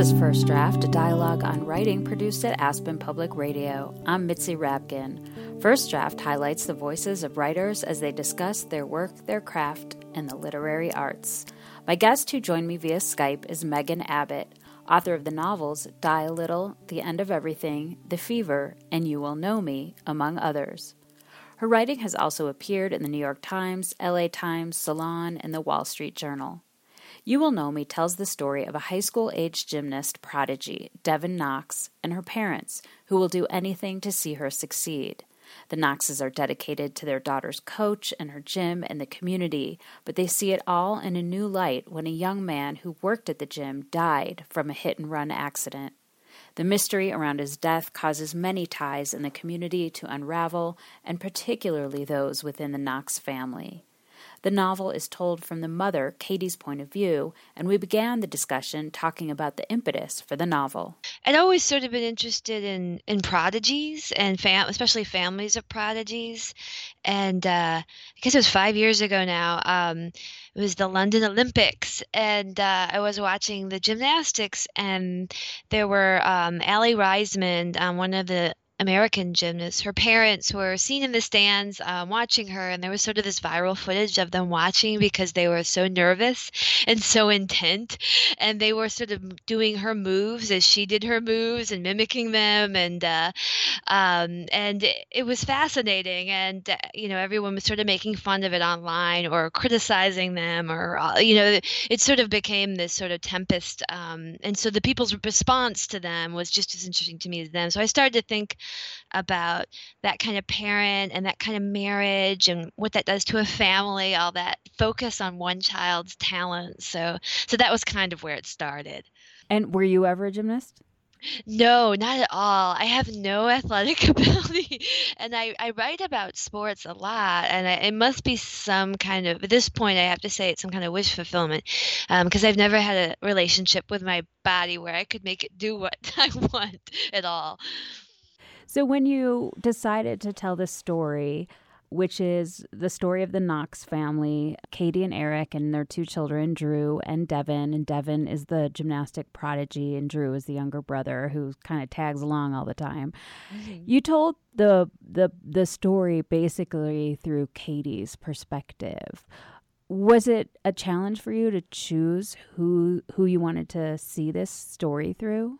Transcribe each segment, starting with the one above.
is First Draft, a dialogue on writing produced at Aspen Public Radio. I'm Mitzi Rapkin. First Draft highlights the voices of writers as they discuss their work, their craft, and the literary arts. My guest who joined me via Skype is Megan Abbott, author of the novels Die a Little, The End of Everything, The Fever, and You Will Know Me, among others. Her writing has also appeared in the New York Times, LA Times, Salon, and the Wall Street Journal. You Will Know Me tells the story of a high school age gymnast prodigy, Devon Knox, and her parents, who will do anything to see her succeed. The Knoxes are dedicated to their daughter's coach and her gym and the community, but they see it all in a new light when a young man who worked at the gym died from a hit and run accident. The mystery around his death causes many ties in the community to unravel, and particularly those within the Knox family. The novel is told from the mother, Katie's point of view, and we began the discussion talking about the impetus for the novel. I'd always sort of been interested in, in prodigies and fam- especially families of prodigies. And uh, I guess it was five years ago now. Um, it was the London Olympics, and uh, I was watching the gymnastics, and there were um, Aly Raisman, um, one of the American gymnast. Her parents were seen in the stands um, watching her, and there was sort of this viral footage of them watching because they were so nervous and so intent. And they were sort of doing her moves as she did her moves and mimicking them. And uh, um, and it, it, was fascinating. And uh, you know, everyone was sort of making fun of it online or criticizing them, or uh, you know, it sort of became this sort of tempest. Um, and so the people's response to them was just as interesting to me as them. So I started to think about that kind of parent and that kind of marriage and what that does to a family, all that focus on one child's talent. So so that was kind of where it started. And were you ever a gymnast? No, not at all. I have no athletic ability, and I, I write about sports a lot, and I, it must be some kind of at this point I have to say it's some kind of wish fulfillment, because um, I've never had a relationship with my body where I could make it do what I want at all. So when you decided to tell this story, which is the story of the Knox family, Katie and Eric and their two children, Drew and Devon. And Devon is the gymnastic prodigy, and Drew is the younger brother who kind of tags along all the time. Mm-hmm. You told the the the story basically through Katie's perspective. Was it a challenge for you to choose who who you wanted to see this story through?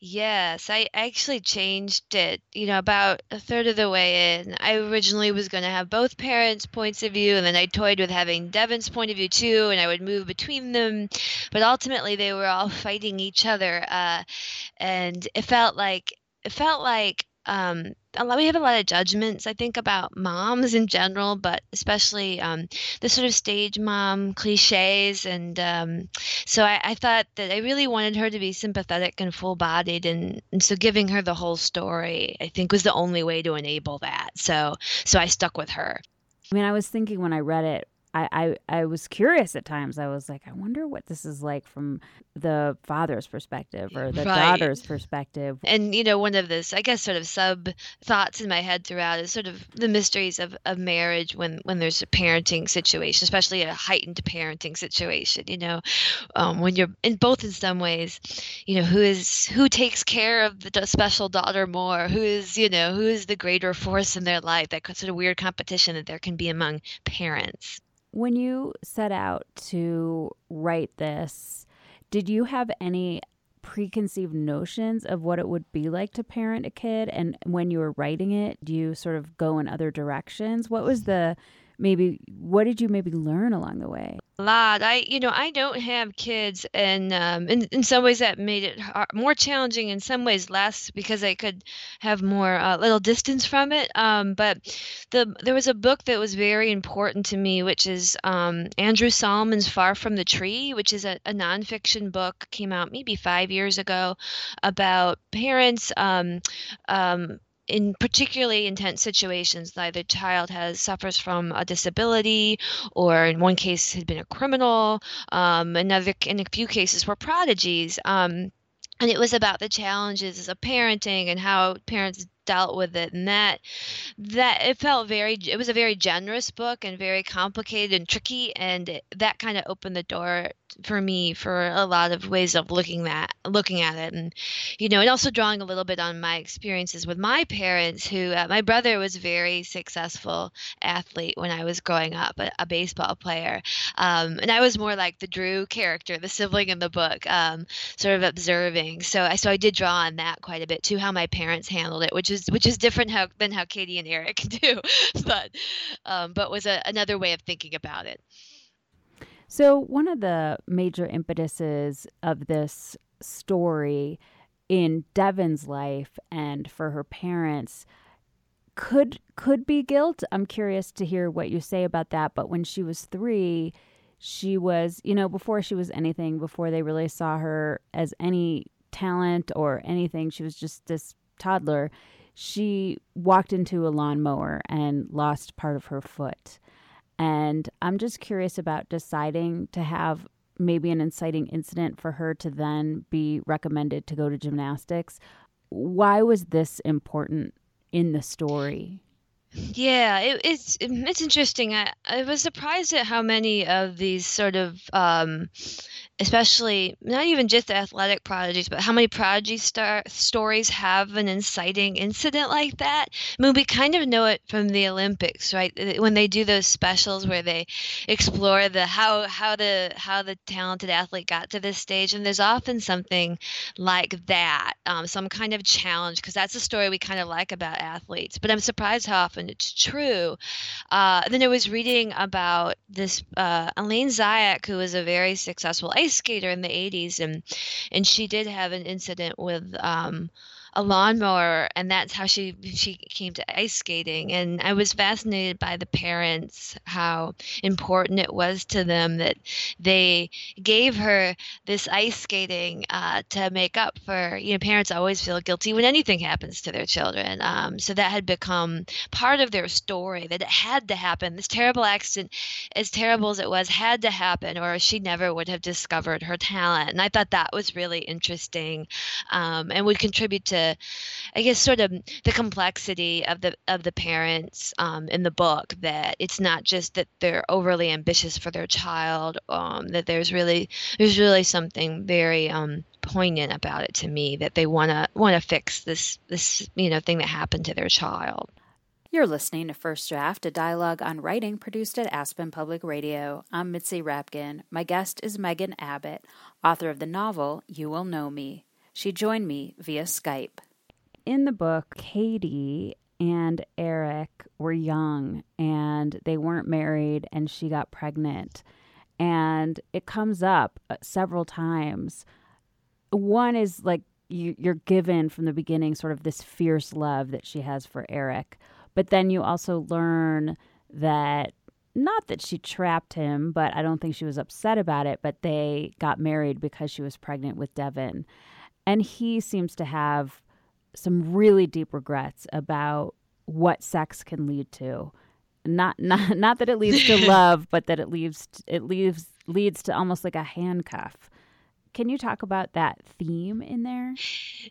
Yes, I actually changed it, you know, about a third of the way in. I originally was going to have both parents' points of view, and then I toyed with having Devon's point of view too, and I would move between them. But ultimately, they were all fighting each other, uh, and it felt like it felt like um, a lot, we have a lot of judgments, I think, about moms in general, but especially um, the sort of stage mom cliches. And um, so I, I, thought that I really wanted her to be sympathetic and full bodied. And, and so giving her the whole story, I think, was the only way to enable that. So, so I stuck with her. I mean, I was thinking when I read it, I, I, I was curious at times. I was like, I wonder what this is like from the father's perspective or the right. daughter's perspective. And, you know, one of this, I guess, sort of sub thoughts in my head throughout is sort of the mysteries of, of marriage when, when there's a parenting situation, especially a heightened parenting situation, you know, um, when you're in both in some ways, you know, who is, who takes care of the special daughter more, who is, you know, who is the greater force in their life, that sort of weird competition that there can be among parents. When you set out to write this, did you have any preconceived notions of what it would be like to parent a kid? And when you were writing it, do you sort of go in other directions? What was the maybe what did you maybe learn along the way? A lot. I, you know, I don't have kids, and um, in in some ways that made it more challenging. In some ways, less because I could have more uh, little distance from it. Um, but the there was a book that was very important to me, which is um, Andrew Solomon's "Far from the Tree," which is a, a nonfiction book came out maybe five years ago about parents. Um, um, in particularly intense situations, either child has suffers from a disability, or in one case had been a criminal. Um, another, in a few cases, were prodigies. Um, and it was about the challenges of parenting and how parents dealt with it and that that it felt very it was a very generous book and very complicated and tricky and it, that kind of opened the door for me for a lot of ways of looking that looking at it. And you know and also drawing a little bit on my experiences with my parents who uh, my brother was a very successful athlete when i was growing up a, a baseball player. Um, and i was more like the drew character the sibling in the book um, sort of observing. So i so i did draw on that quite a bit too how my parents handled it which is which is different how, than how katie and eric do but um, but was a, another way of thinking about it so, one of the major impetuses of this story in Devon's life and for her parents could could be guilt. I'm curious to hear what you say about that, but when she was 3, she was, you know, before she was anything, before they really saw her as any talent or anything, she was just this toddler. She walked into a lawnmower and lost part of her foot. And I'm just curious about deciding to have maybe an inciting incident for her to then be recommended to go to gymnastics. Why was this important in the story? Yeah, it, it's it's interesting. I, I was surprised at how many of these sort of um, especially not even just the athletic prodigies, but how many prodigy star stories have an inciting incident like that. I mean, we kind of know it from the Olympics, right? When they do those specials where they explore the how how the how the talented athlete got to this stage, and there's often something like that, um, some kind of challenge, because that's a story we kind of like about athletes. But I'm surprised how often it's true. Uh, then I was reading about this uh, Elaine Zayak, who was a very successful ice skater in the 80s and and she did have an incident with um, a lawnmower and that's how she she came to ice skating. And i was fascinated by the parents how important it was to them that they gave her this ice skating uh, to make up for you know parents always feel guilty when anything happens to their children. Um, so that had become part of their story that it had to happen. This terrible accident as terrible as it was had to happen or she never would have discovered her talent. And i thought that was really interesting um, and would contribute to I guess sort of the complexity of the of the parents um, in the book that it's not just that they're overly ambitious for their child um, that there's really there's really something very um, poignant about it to me that they want to want to fix this this you know thing that happened to their child. You're listening to First Draft, a dialogue on writing produced at Aspen Public Radio. I'm Mitzi Rapkin. My guest is Megan Abbott, author of the novel You Will Know Me. She joined me via Skype. In the book, Katie and Eric were young and they weren't married, and she got pregnant. And it comes up uh, several times. One is like you, you're given from the beginning sort of this fierce love that she has for Eric. But then you also learn that not that she trapped him, but I don't think she was upset about it, but they got married because she was pregnant with Devon. And he seems to have some really deep regrets about what sex can lead to. Not not not that it leads to love, but that it leaves it leaves leads to almost like a handcuff. Can you talk about that theme in there?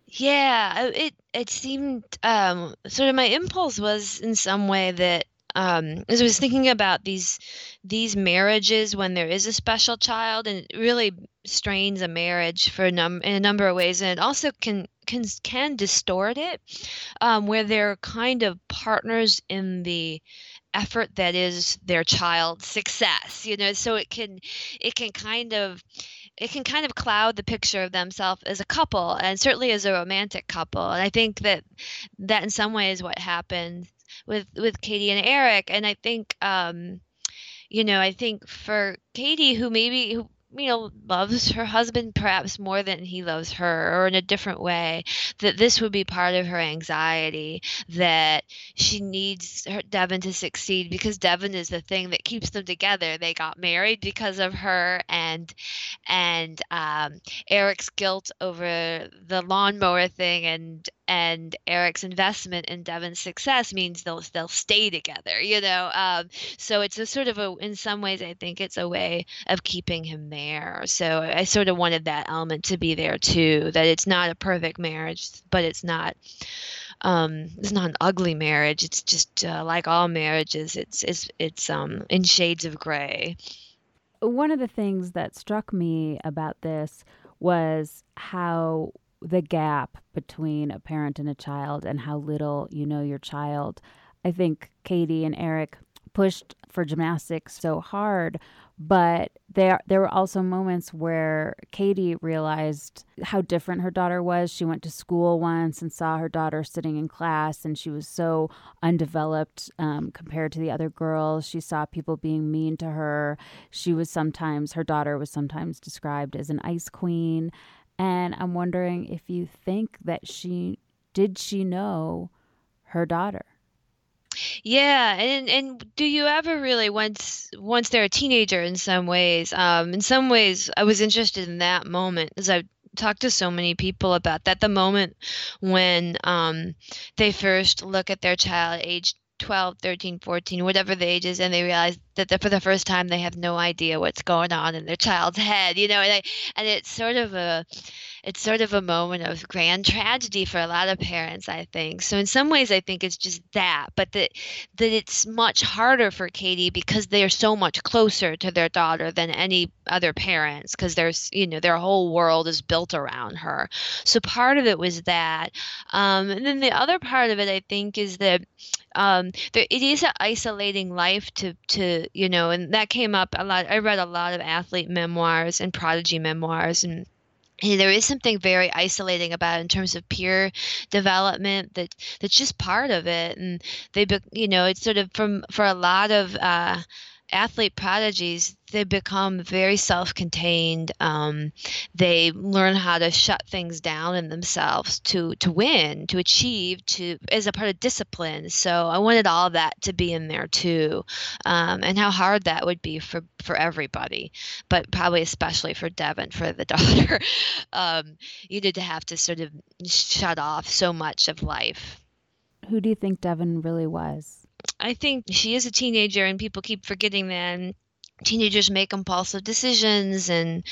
Yeah, it it seemed um, sort of my impulse was in some way that um, as I was thinking about these these marriages when there is a special child, and it really strains a marriage for a num in a number of ways, and it also can can can distort it, um, where they're kind of partners in the effort that is their child's success. You know, so it can it can kind of it can kind of cloud the picture of themselves as a couple and certainly as a romantic couple and i think that that in some ways what happened with with Katie and Eric, and I think um, you know I think for Katie who maybe who you know loves her husband perhaps more than he loves her or in a different way that this would be part of her anxiety that she needs her devon to succeed because devon is the thing that keeps them together. They got married because of her and and um, eric's guilt over the lawnmower thing and and eric's investment in devon's success means they'll they'll stay together you know um, so it's a sort of a in some ways i think it's a way of keeping him there there. So I sort of wanted that element to be there too, that it's not a perfect marriage, but it's not um, it's not an ugly marriage. It's just uh, like all marriages. It's it's it's um, in shades of gray. One of the things that struck me about this was how the gap between a parent and a child and how little you know your child. I think Katie and Eric pushed for gymnastics so hard, but there there were also moments where Katie realized how different her daughter was. She went to school once and saw her daughter sitting in class, and she was so undeveloped um, compared to the other girls. She saw people being mean to her. She was sometimes her daughter was sometimes described as an ice queen, and I'm wondering if you think that she did she know her daughter. Yeah, and and do you ever really once once they're a teenager in some ways, um, in some ways I was interested in that moment as I talked to so many people about that the moment when um, they first look at their child age 12 13 14 whatever the age is and they realize that for the first time they have no idea what's going on in their child's head you know and, I, and it's sort of a it's sort of a moment of grand tragedy for a lot of parents i think. So in some ways i think it's just that but that that it's much harder for katie because they're so much closer to their daughter than any other parents because there's you know their whole world is built around her. So part of it was that um, and then the other part of it i think is that um, there, it is an isolating life to to you know and that came up a lot. I read a lot of athlete memoirs and prodigy memoirs and there is something very isolating about it in terms of peer development that that's just part of it. And they you know it's sort of from for a lot of uh, athlete prodigies, they become very self contained. Um, they learn how to shut things down in themselves to, to win, to achieve, to as a part of discipline. So I wanted all that to be in there too, um, and how hard that would be for, for everybody, but probably especially for Devon, for the daughter. um, you did have to sort of shut off so much of life. Who do you think Devon really was? I think she is a teenager, and people keep forgetting that. And teenagers make impulsive decisions and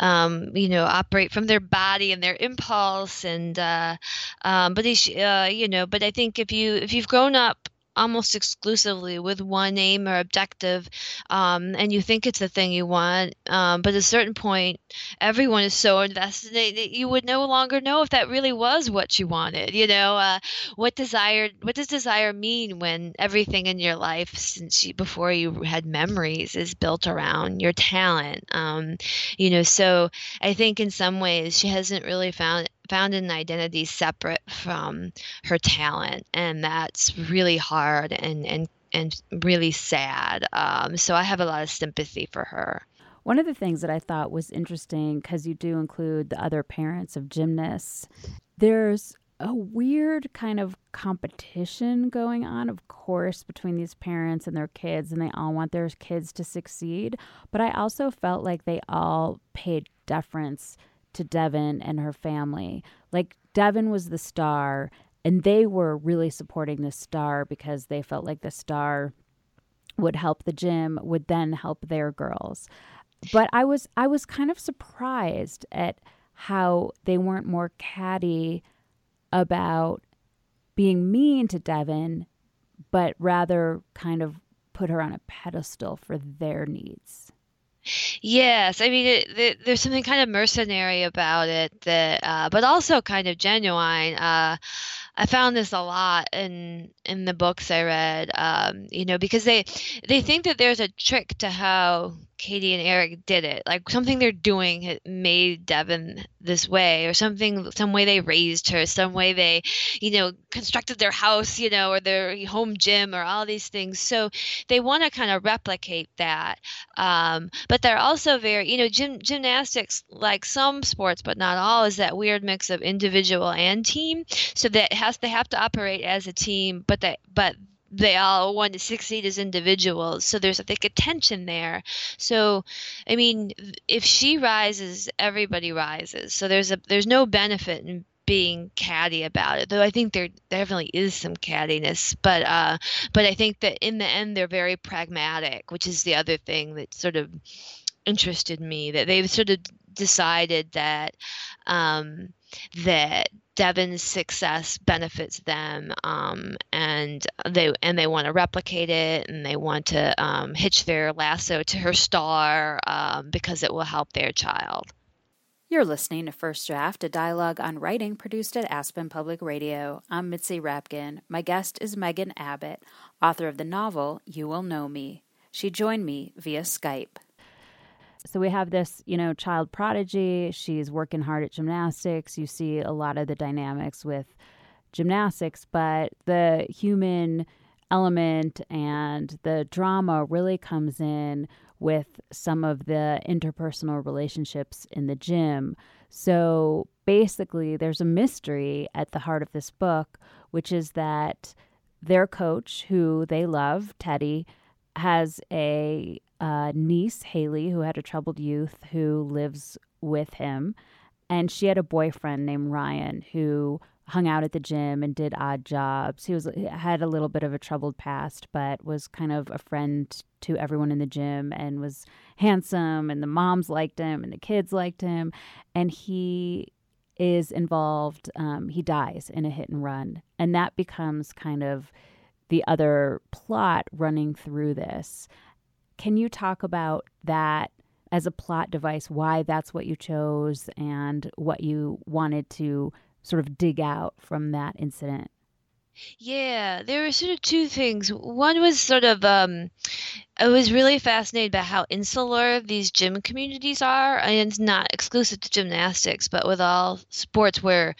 um, you know operate from their body and their impulse and uh, um, but uh, you know but i think if you if you've grown up almost exclusively with one aim or objective um, and you think it's the thing you want um, but at a certain point everyone is so invested that you would no longer know if that really was what you wanted you know uh, what desire what does desire mean when everything in your life since you, before you had memories is built around your talent um, you know so i think in some ways she hasn't really found found an identity separate from her talent and that's really hard and and and really sad um, so i have a lot of sympathy for her one of the things that i thought was interesting because you do include the other parents of gymnasts there's a weird kind of competition going on, of course, between these parents and their kids, and they all want their kids to succeed. But I also felt like they all paid deference to Devon and her family. Like Devon was the star, and they were really supporting the star because they felt like the star would help the gym, would then help their girls. But I was I was kind of surprised at how they weren't more catty about being mean to Devon, but rather kind of put her on a pedestal for their needs. Yes, I mean it, it, there's something kind of mercenary about it that, uh, but also kind of genuine. Uh, I found this a lot in in the books I read. Um, you know, because they they think that there's a trick to how Katie and Eric did it. Like something they're doing made Devon this way, or something, some way they raised her, some way they, you know, constructed their house, you know, or their home gym, or all these things. So they want to kind of replicate that. Um, but they're also very, you know, gym, gymnastics, like some sports, but not all, is that weird mix of individual and team. So that has they have to operate as a team, but that but they all want to succeed as individuals. So there's I think a tension there. So I mean, if she rises, everybody rises. So there's a there's no benefit in being catty about it though i think there definitely is some cattiness but uh but i think that in the end they're very pragmatic which is the other thing that sort of interested me that they've sort of decided that um that Devon's success benefits them, um, and they and they want to replicate it, and they want to um, hitch their lasso to her star um, because it will help their child. You're listening to First Draft, a dialogue on writing produced at Aspen Public Radio. I'm Mitzi Rapkin. My guest is Megan Abbott, author of the novel You Will Know Me. She joined me via Skype. So we have this, you know, child prodigy. She's working hard at gymnastics. You see a lot of the dynamics with gymnastics, but the human element and the drama really comes in with some of the interpersonal relationships in the gym. So basically, there's a mystery at the heart of this book, which is that their coach, who they love, Teddy, has a uh, niece, Haley, who had a troubled youth who lives with him. And she had a boyfriend named Ryan who hung out at the gym and did odd jobs. He was had a little bit of a troubled past, but was kind of a friend to everyone in the gym and was handsome and the moms liked him and the kids liked him and he is involved um, he dies in a hit and run and that becomes kind of the other plot running through this can you talk about that as a plot device why that's what you chose and what you wanted to sort of dig out from that incident? Yeah, there were sort of two things. One was sort of um I was really fascinated by how insular these gym communities are, and it's not exclusive to gymnastics, but with all sports where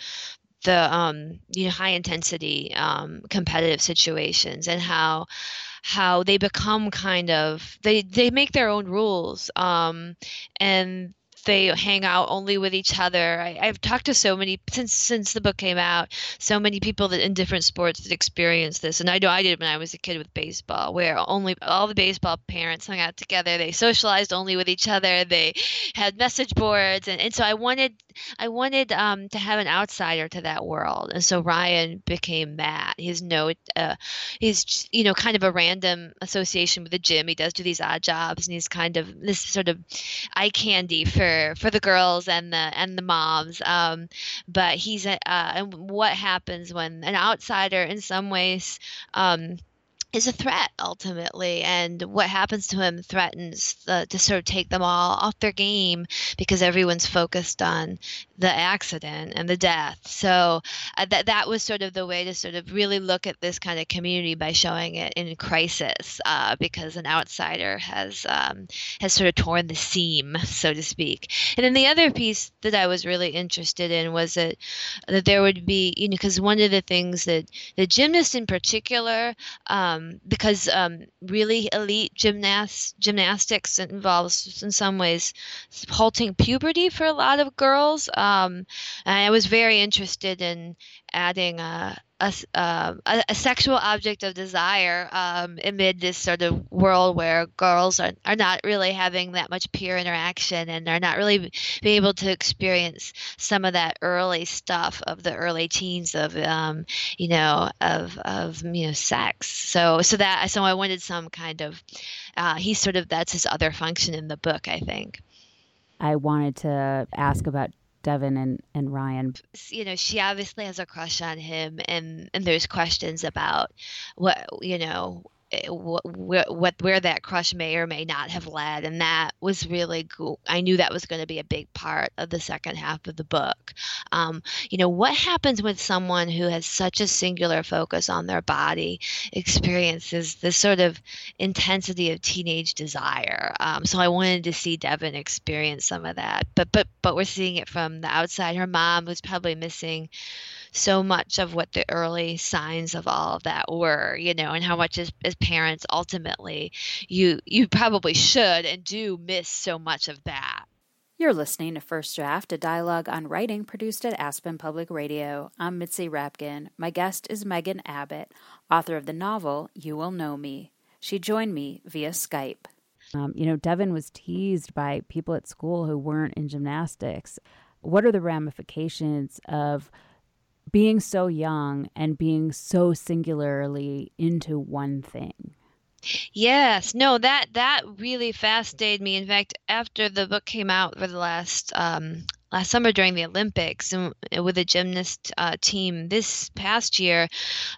the um you know high intensity um competitive situations and how how they become kind of they they make their own rules um and they hang out only with each other. I, have talked to so many since since the book came out, so many people that in different sports that experience this, and I know I did when I was a kid with baseball, where only all the baseball parents hung out together. They socialized only with each other. They had message boards, and, and so I wanted I wanted um, to have an outsider to that world, and so Ryan became Matt. He's no, uh, he's you know kind of a random association with the gym. He does do these odd jobs, and he's kind of this sort of eye candy for for the girls and the and the moms. Um, but he's uh, and what happens when an outsider, in some ways. Um, is a threat ultimately, and what happens to him threatens to sort of take them all off their game because everyone's focused on the accident and the death. So uh, that that was sort of the way to sort of really look at this kind of community by showing it in crisis, uh, because an outsider has um, has sort of torn the seam, so to speak. And then the other piece that I was really interested in was that that there would be, you know, because one of the things that the gymnast in particular. Um, um, because um, really elite gymnast gymnastics involves in some ways halting puberty for a lot of girls. Um, I was very interested in adding a, a, um, a, a, sexual object of desire um, amid this sort of world where girls are, are not really having that much peer interaction and are not really being able to experience some of that early stuff of the early teens of um, you know of, of you know sex. So so that so I wanted some kind of uh, he's sort of that's his other function in the book I think. I wanted to ask about Devon and, and Ryan. You know, she obviously has a crush on him, and, and there's questions about what, you know, what, what where that crush may or may not have led and that was really cool i knew that was going to be a big part of the second half of the book. Um, you know what happens when someone who has such a singular focus on their body experiences this sort of intensity of teenage desire? Um, so i wanted to see devon experience some of that but but but we're seeing it from the outside. Her mom was probably missing so much of what the early signs of all of that were, you know, and how much as, as parents ultimately you you probably should and do miss so much of that. You're listening to First Draft, a dialogue on writing produced at Aspen Public Radio. I'm Mitzi Rapkin. My guest is Megan Abbott, author of the novel You Will Know Me. She joined me via Skype. Um, you know, Devon was teased by people at school who weren't in gymnastics. What are the ramifications of being so young and being so singularly into one thing. Yes, no, that that really fascinated me. In fact, after the book came out for the last um, last summer during the Olympics and with a gymnast uh, team this past year,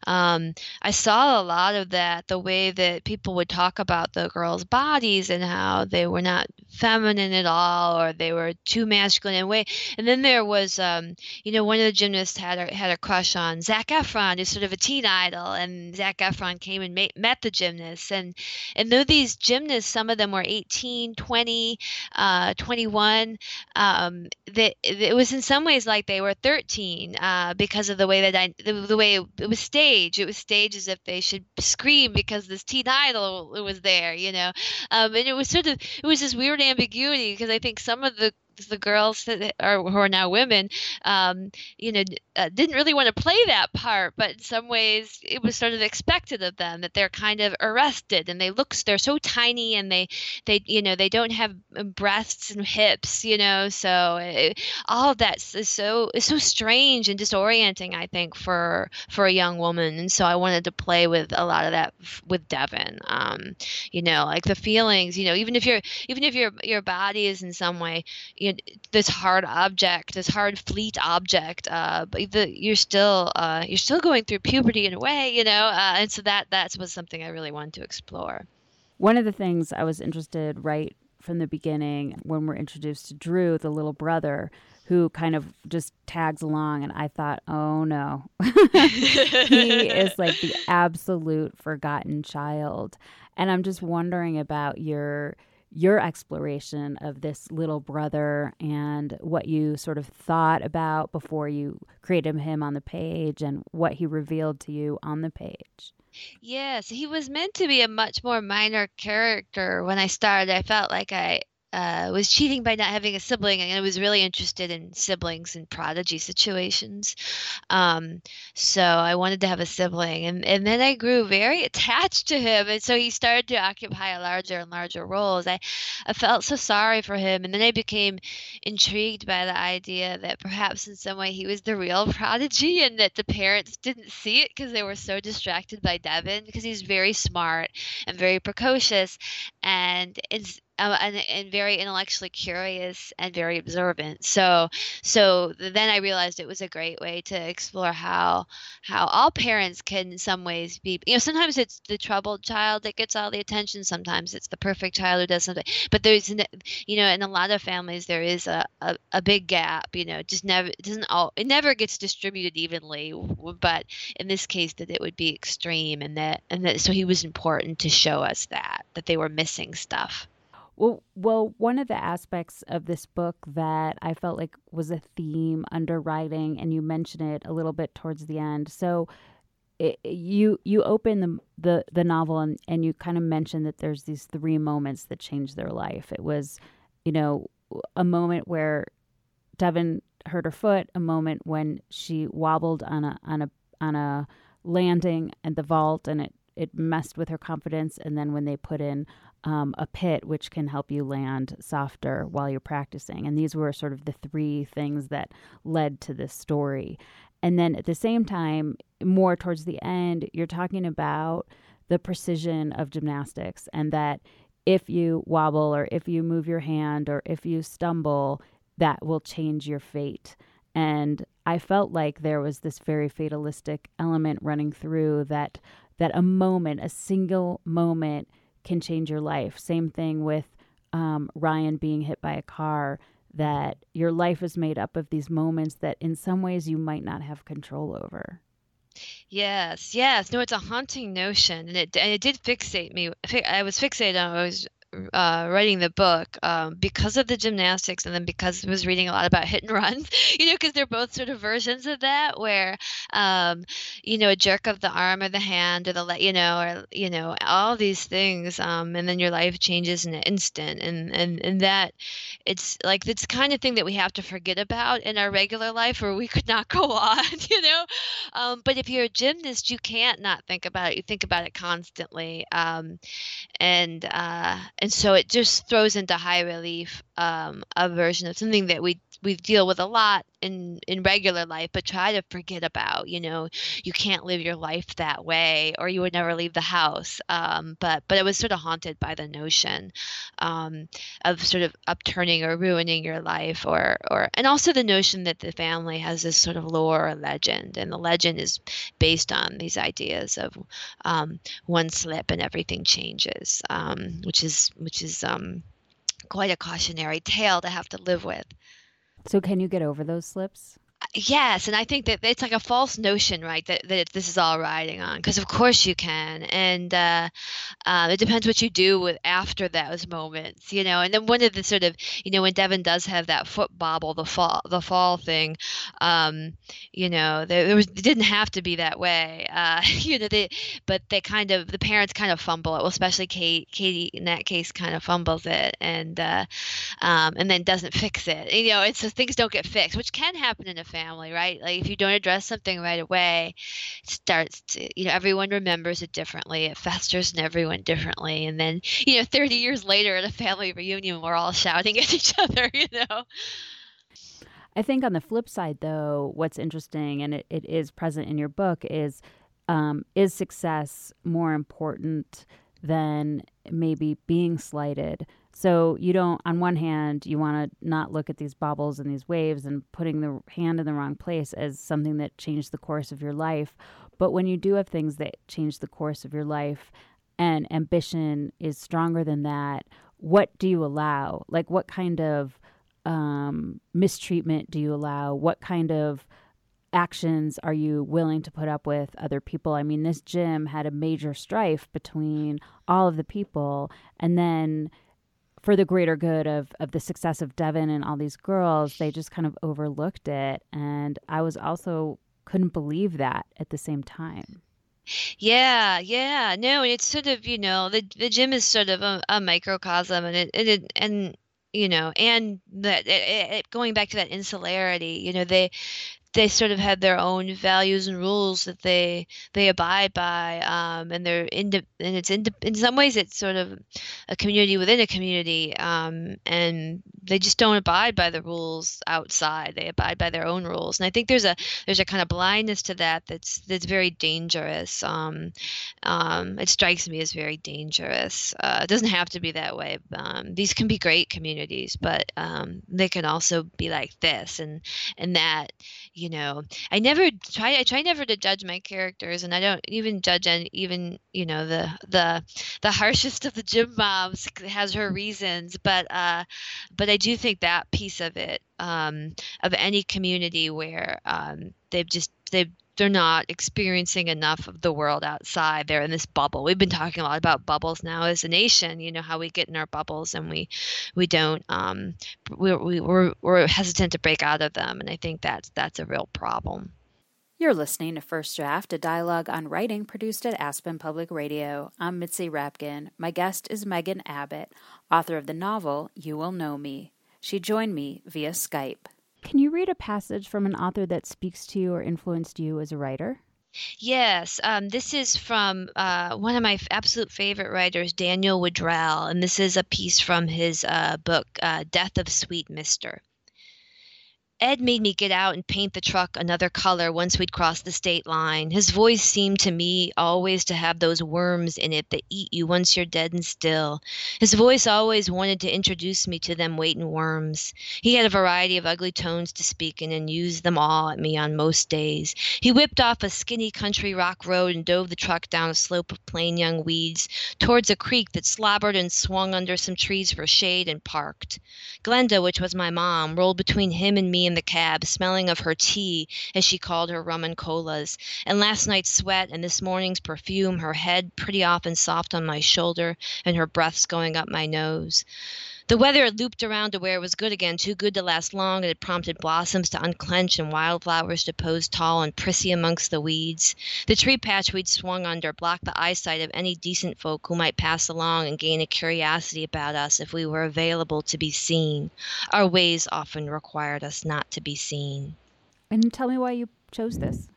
um, I saw a lot of that. The way that people would talk about the girls' bodies and how they were not feminine at all, or they were too masculine in a way. And then there was, um, you know, one of the gymnasts had a, had a crush on Zac Efron, who's sort of a teen idol, and Zac Efron came and met, met the gymnast. And and though these gymnasts, some of them were 18, 20, uh, 21. Um, that it was in some ways like they were 13 uh, because of the way that I, the, the way it, it, was staged. It was staged as if they should scream because this teen idol was there, you know. Um, and it was sort of it was this weird ambiguity because I think some of the the girls that are who are now women, um, you know, uh, didn't really want to play that part, but in some ways it was sort of expected of them that they're kind of arrested and they look they're so tiny and they they you know they don't have um, breasts and hips, you know, so it, all of that is so is so strange and disorienting, I think, for for a young woman, and so I wanted to play with a lot of that with Devon, um, you know, like the feelings, you know, even if your even if your your body is in some way, you you know, this hard object, this hard fleet object, uh, but the, you're still uh, you're still going through puberty in a way, you know, uh, and so that that was something I really wanted to explore. One of the things I was interested right from the beginning when we're introduced to Drew, the little brother, who kind of just tags along and I thought, "Oh no." he is like the absolute forgotten child. And I'm just wondering about your your exploration of this little brother and what you sort of thought about before you created him on the page and what he revealed to you on the page. Yes, he was meant to be a much more minor character when I started. I felt like I uh, was cheating by not having a sibling, and I was really interested in siblings and prodigy situations. Um, so I wanted to have a sibling, and and then I grew very attached to him, and so he started to occupy a larger and larger roles. I I felt so sorry for him, and then I became intrigued by the idea that perhaps in some way he was the real prodigy, and that the parents didn't see it because they were so distracted by Devon, because he's very smart and very precocious, and it's um, and, and very intellectually curious and very observant. So so then I realized it was a great way to explore how how all parents can in some ways be you know sometimes it's the troubled child that gets all the attention sometimes it's the perfect child who does something but there's you know in a lot of families there is a, a, a big gap you know just never it doesn't all it never gets distributed evenly but in this case that it would be extreme and that and that so he was important to show us that that they were missing stuff well, well, one of the aspects of this book that I felt like was a theme underwriting, and you mention it a little bit towards the end. So, it, you you open the the, the novel and, and you kind of mention that there's these three moments that changed their life. It was, you know, a moment where Devon hurt her foot, a moment when she wobbled on a on a on a landing at the vault and it it messed with her confidence, and then when they put in um, a pit which can help you land softer while you're practicing. And these were sort of the three things that led to this story. And then at the same time, more towards the end, you're talking about the precision of gymnastics and that if you wobble or if you move your hand or if you stumble, that will change your fate. And I felt like there was this very fatalistic element running through that that a moment, a single moment can change your life. Same thing with um, Ryan being hit by a car, that your life is made up of these moments that in some ways you might not have control over. Yes, yes. No, it's a haunting notion, and it and it did fixate me. I was fixated on. I was uh, writing the book um, because of the gymnastics and then because I was reading a lot about hit and runs, you know, because they're both sort of versions of that where, um, you know, a jerk of the arm or the hand or the, you know, or, you know, all these things. Um, and then your life changes in an instant. And, and, and that it's like, it's kind of thing that we have to forget about in our regular life or we could not go on, you know? Um, but if you're a gymnast, you can't not think about it. You think about it constantly. Um, and, uh, and so it just throws into high relief um, a version of something that we we deal with a lot in in regular life but try to forget about you know you can't live your life that way or you would never leave the house. Um, but but it was sort of haunted by the notion um, of sort of upturning or ruining your life or or and also the notion that the family has this sort of lore or legend and the legend is based on these ideas of um, one slip and everything changes um, which is which is um, quite a cautionary tale to have to live with so, can you get over those slips? Yes, and I think that it's like a false notion, right? That, that this is all riding on, because of course you can, and uh, uh, it depends what you do with after those moments, you know. And then one of the sort of, you know, when Devon does have that foot bobble, the fall, the fall thing, um, you know, there, there was it didn't have to be that way, uh, you know. They, but they kind of the parents kind of fumble it. Well, especially Kate, Katie in that case kind of fumbles it, and uh, um, and then doesn't fix it. You know, it's so things don't get fixed, which can happen in a family, right? Like if you don't address something right away, it starts to, you know, everyone remembers it differently. It festers in everyone differently. And then, you know, 30 years later at a family reunion, we're all shouting at each other, you know. I think on the flip side, though, what's interesting and it, it is present in your book is um, is success more important than maybe being slighted? So you don't, on one hand, you want to not look at these bubbles and these waves and putting the hand in the wrong place as something that changed the course of your life. But when you do have things that change the course of your life and ambition is stronger than that, what do you allow? Like, what kind of um, mistreatment do you allow? What kind of actions are you willing to put up with other people? I mean, this gym had a major strife between all of the people, and then for the greater good of of the success of Devon and all these girls, they just kind of overlooked it. And I was also couldn't believe that at the same time. Yeah, yeah. No, it's sort of, you know, the the gym is sort of a, a microcosm and it, it and you know, and that it, it, going back to that insularity, you know, they they sort of have their own values and rules that they they abide by, um, and they're in and it's in in some ways it's sort of a community within a community, um, and they just don't abide by the rules outside. They abide by their own rules, and I think there's a there's a kind of blindness to that that's that's very dangerous. Um, um it strikes me as very dangerous. Uh, it doesn't have to be that way. Um, these can be great communities, but um, they can also be like this, and and that you know i never try i try never to judge my characters and i don't even judge and even you know the the the harshest of the gym moms has her reasons but uh but i do think that piece of it um of any community where um they've just they've they're not experiencing enough of the world outside. They're in this bubble. We've been talking a lot about bubbles now as a nation. You know how we get in our bubbles and we we don't um, we, we we're, we're hesitant to break out of them, and I think that's that's a real problem. You're listening to First Draft, a dialogue on writing produced at Aspen Public Radio. I'm Mitzi Rapkin. My guest is Megan Abbott, author of the novel You Will Know Me. She joined me via Skype. Can you read a passage from an author that speaks to you or influenced you as a writer? Yes, um, this is from uh, one of my f- absolute favorite writers, Daniel Woodrell, and this is a piece from his uh, book, uh, Death of Sweet Mister. Ed made me get out and paint the truck another color once we'd crossed the state line. His voice seemed to me always to have those worms in it that eat you once you're dead and still. His voice always wanted to introduce me to them waiting worms. He had a variety of ugly tones to speak in and used them all at me on most days. He whipped off a skinny country rock road and dove the truck down a slope of plain young weeds towards a creek that slobbered and swung under some trees for shade and parked. Glenda, which was my mom, rolled between him and me in the cab, smelling of her tea, as she called her rum and colas, and last night's sweat and this morning's perfume, her head pretty often soft on my shoulder, and her breaths going up my nose. The weather looped around to where it was good again, too good to last long. and It prompted blossoms to unclench and wildflowers to pose tall and prissy amongst the weeds. The tree patch we'd swung under blocked the eyesight of any decent folk who might pass along and gain a curiosity about us if we were available to be seen. Our ways often required us not to be seen. And tell me why you chose this.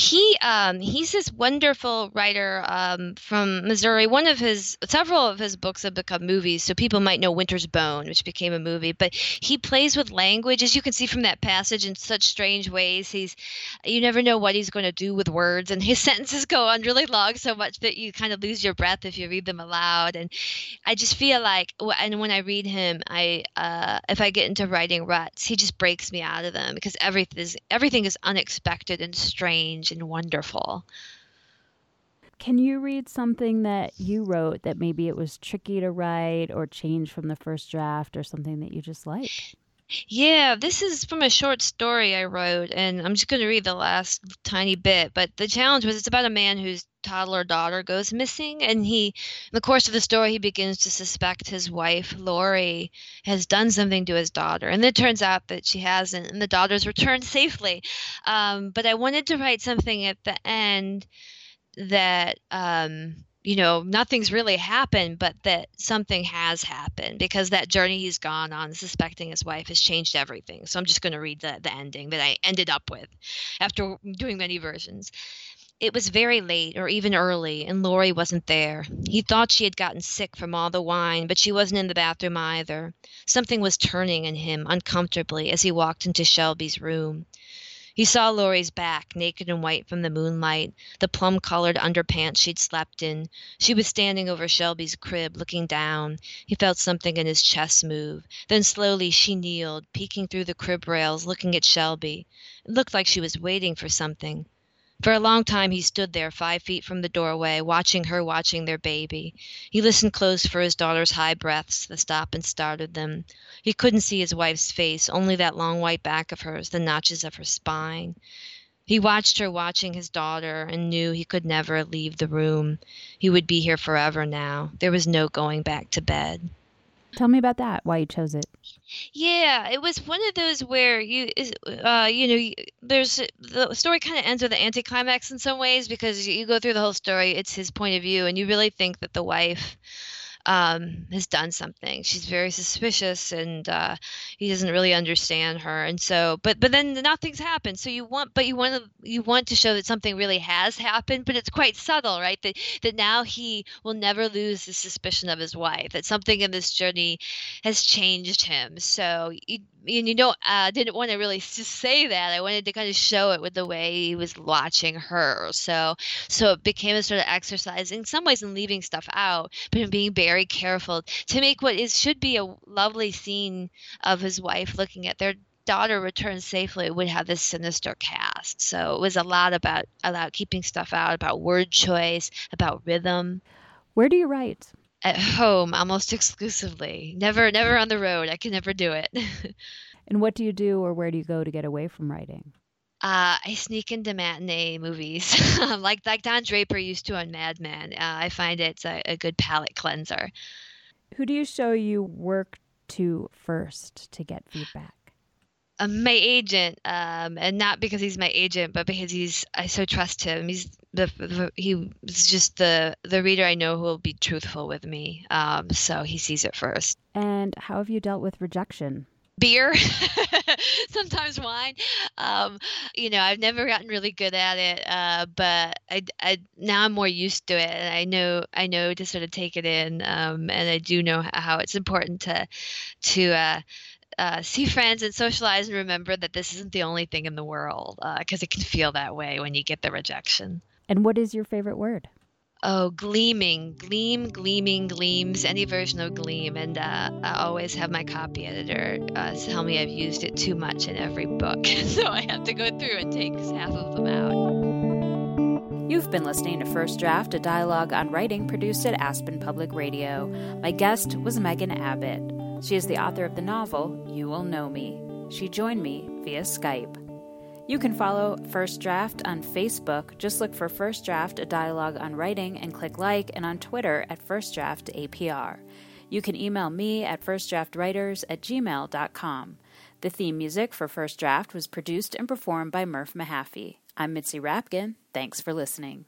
He um, he's this wonderful writer um, from Missouri. One of his several of his books have become movies, so people might know Winter's Bone, which became a movie. But he plays with language, as you can see from that passage, in such strange ways. He's you never know what he's going to do with words, and his sentences go on really long, so much that you kind of lose your breath if you read them aloud. And I just feel like, and when I read him, I uh, if I get into writing ruts, he just breaks me out of them because everything is everything is unexpected and strange and wonderful. Can you read something that you wrote that maybe it was tricky to write or change from the first draft or something that you just like? Yeah, this is from a short story I wrote, and I'm just going to read the last tiny bit. But the challenge was it's about a man whose toddler daughter goes missing, and he, in the course of the story, he begins to suspect his wife, Lori, has done something to his daughter. And it turns out that she hasn't, and the daughter's returned safely. Um, but I wanted to write something at the end that. Um, you know, nothing's really happened, but that something has happened because that journey he's gone on, suspecting his wife, has changed everything. So I'm just going to read the, the ending that I ended up with after doing many versions. It was very late, or even early, and Lori wasn't there. He thought she had gotten sick from all the wine, but she wasn't in the bathroom either. Something was turning in him uncomfortably as he walked into Shelby's room. He saw Lori's back, naked and white from the moonlight, the plum colored underpants she'd slept in. She was standing over Shelby's crib, looking down. He felt something in his chest move. Then slowly she kneeled, peeking through the crib rails, looking at Shelby. It looked like she was waiting for something. For a long time he stood there five feet from the doorway, watching her watching their baby. He listened close for his daughter's high breaths, the stop and start of them. He couldn't see his wife's face, only that long white back of hers, the notches of her spine. He watched her watching his daughter and knew he could never leave the room. He would be here forever now. There was no going back to bed. Tell me about that. Why you chose it? Yeah, it was one of those where you, uh, you know, there's the story kind of ends with an anticlimax in some ways because you go through the whole story. It's his point of view, and you really think that the wife um, has done something. She's very suspicious, and uh, he doesn't really understand her. And so, but but then nothing's happened. So you want, but you want to you want to show that something really has happened, but it's quite subtle, right? That that now he will never lose the suspicion of his wife. That something in this journey has changed him. So you, and you know, uh, didn't want to really say that. I wanted to kind of show it with the way he was watching her. So, so it became a sort of exercise in some ways in leaving stuff out, but in being very careful to make what is should be a lovely scene of his wife looking at their daughter return safely would have this sinister cast. So it was a lot about about keeping stuff out, about word choice, about rhythm. Where do you write? At home almost exclusively. Never never on the road. I can never do it. and what do you do or where do you go to get away from writing? Uh, I sneak into matinee movies, like like Don Draper used to on Mad Men. Uh, I find it's a, a good palate cleanser. Who do you show you work to first to get feedback? Uh, my agent, um, and not because he's my agent, but because he's I so trust him. He's the, the he's just the the reader I know who will be truthful with me. Um, so he sees it first. And how have you dealt with rejection? Beer, sometimes wine. Um, you know, I've never gotten really good at it, uh, but I, I now I'm more used to it, and I know I know to sort of take it in, um, and I do know how it's important to to uh, uh, see friends and socialize and remember that this isn't the only thing in the world because uh, it can feel that way when you get the rejection. And what is your favorite word? Oh, gleaming, gleam, gleaming, gleams, any version of gleam. And uh, I always have my copy editor uh, tell me I've used it too much in every book. so I have to go through and take half of them out. You've been listening to First Draft, a dialogue on writing produced at Aspen Public Radio. My guest was Megan Abbott. She is the author of the novel You Will Know Me. She joined me via Skype. You can follow First Draft on Facebook. Just look for First Draft, a dialogue on writing, and click like, and on Twitter at First Draft APR. You can email me at firstdraftwriters at gmail.com. The theme music for First Draft was produced and performed by Murph Mahaffey. I'm Mitzi Rapkin. Thanks for listening.